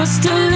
trust to.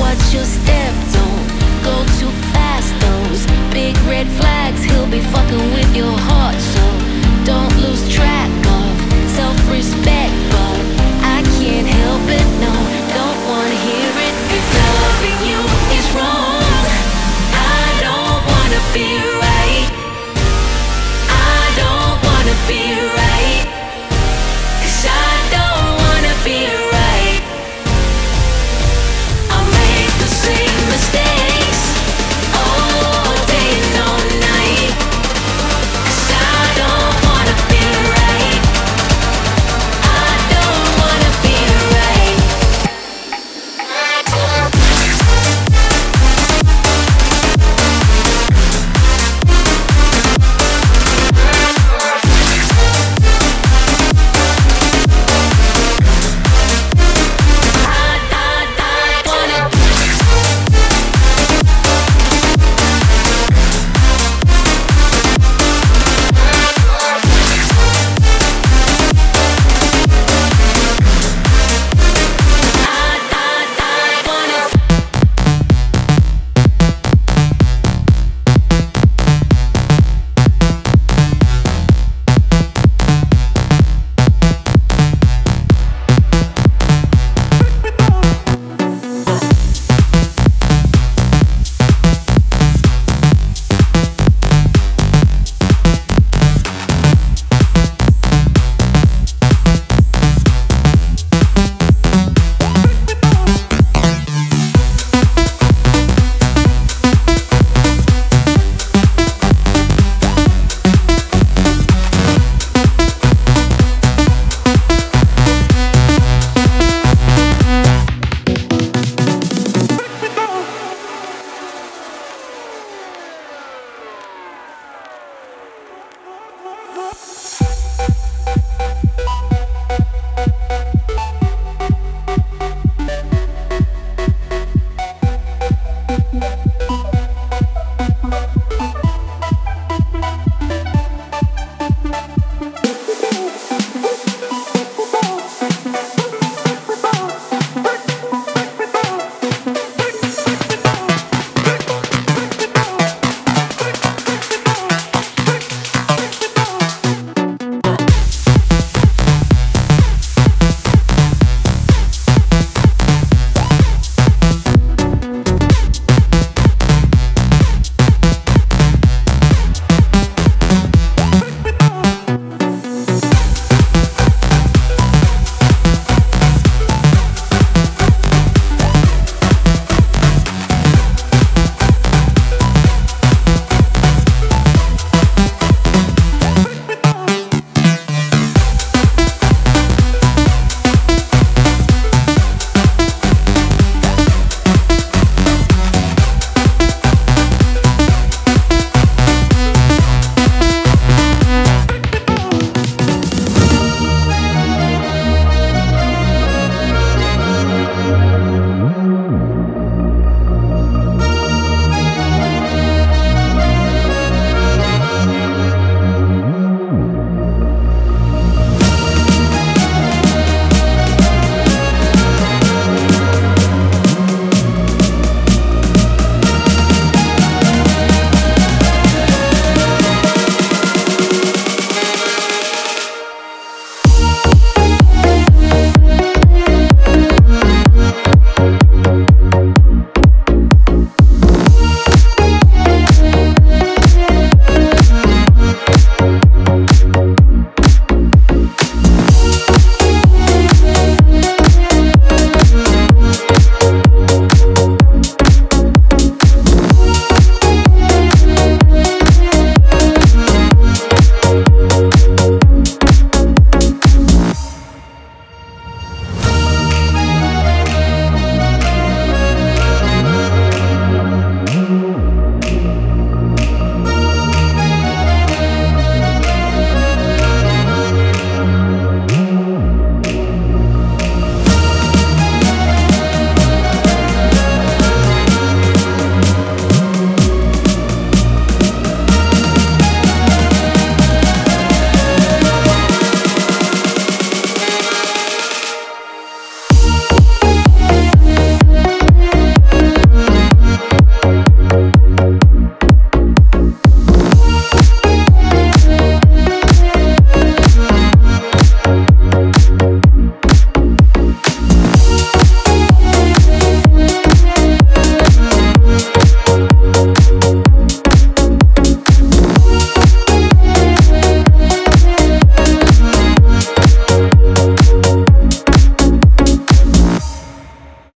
Tell me, watch